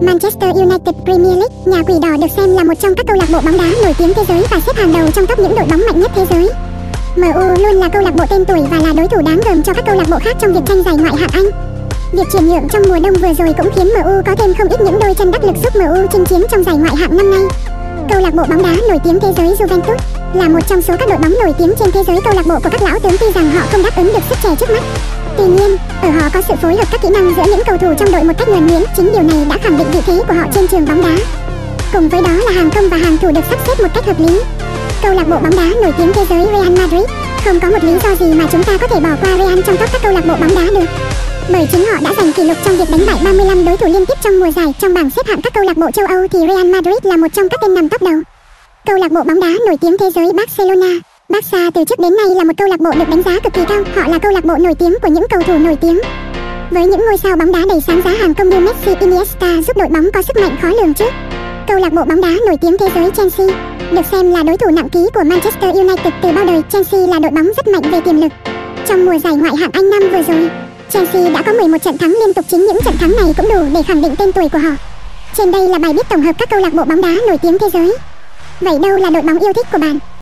Manchester United Premier League, nhà quỷ đỏ được xem là một trong các câu lạc bộ bóng đá nổi tiếng thế giới và xếp hàng đầu trong top những đội bóng mạnh nhất thế giới. MU luôn là câu lạc bộ tên tuổi và là đối thủ đáng gờm cho các câu lạc bộ khác trong việc tranh giành ngoại hạng Anh. Việc chuyển nhượng trong mùa đông vừa rồi cũng khiến MU có thêm không ít những đôi chân đắc lực giúp MU chinh chiến trong giải ngoại hạng năm nay. Câu lạc bộ bóng đá nổi tiếng thế giới Juventus là một trong số các đội bóng nổi tiếng trên thế giới câu lạc bộ của các lão tướng tuy rằng họ không đáp ứng được sức trẻ trước mắt. Tuy nhiên, ở họ có sự phối hợp các kỹ năng giữa những cầu thủ trong đội một cách nhuần nhuyễn, chính điều này đã khẳng định vị thế của họ trên trường bóng đá. Cùng với đó là hàng công và hàng thủ được sắp xếp một cách hợp lý. Câu lạc bộ bóng đá nổi tiếng thế giới Real Madrid không có một lý do gì mà chúng ta có thể bỏ qua Real trong top các câu lạc bộ bóng đá được. Bởi chính họ đã giành kỷ lục trong việc đánh bại 35 đối thủ liên tiếp trong mùa giải. Trong bảng xếp hạng các câu lạc bộ châu Âu thì Real Madrid là một trong các tên nằm top đầu. Câu lạc bộ bóng đá nổi tiếng thế giới Barcelona Barca từ trước đến nay là một câu lạc bộ được đánh giá cực kỳ cao. Họ là câu lạc bộ nổi tiếng của những cầu thủ nổi tiếng. Với những ngôi sao bóng đá đầy sáng giá hàng công như Messi, Iniesta giúp đội bóng có sức mạnh khó lường trước. Câu lạc bộ bóng đá nổi tiếng thế giới Chelsea được xem là đối thủ nặng ký của Manchester United từ bao đời. Chelsea là đội bóng rất mạnh về tiềm lực. Trong mùa giải ngoại hạng Anh năm vừa rồi, Chelsea đã có 11 trận thắng liên tục chính những trận thắng này cũng đủ để khẳng định tên tuổi của họ. Trên đây là bài viết tổng hợp các câu lạc bộ bóng đá nổi tiếng thế giới. Vậy đâu là đội bóng yêu thích của bạn?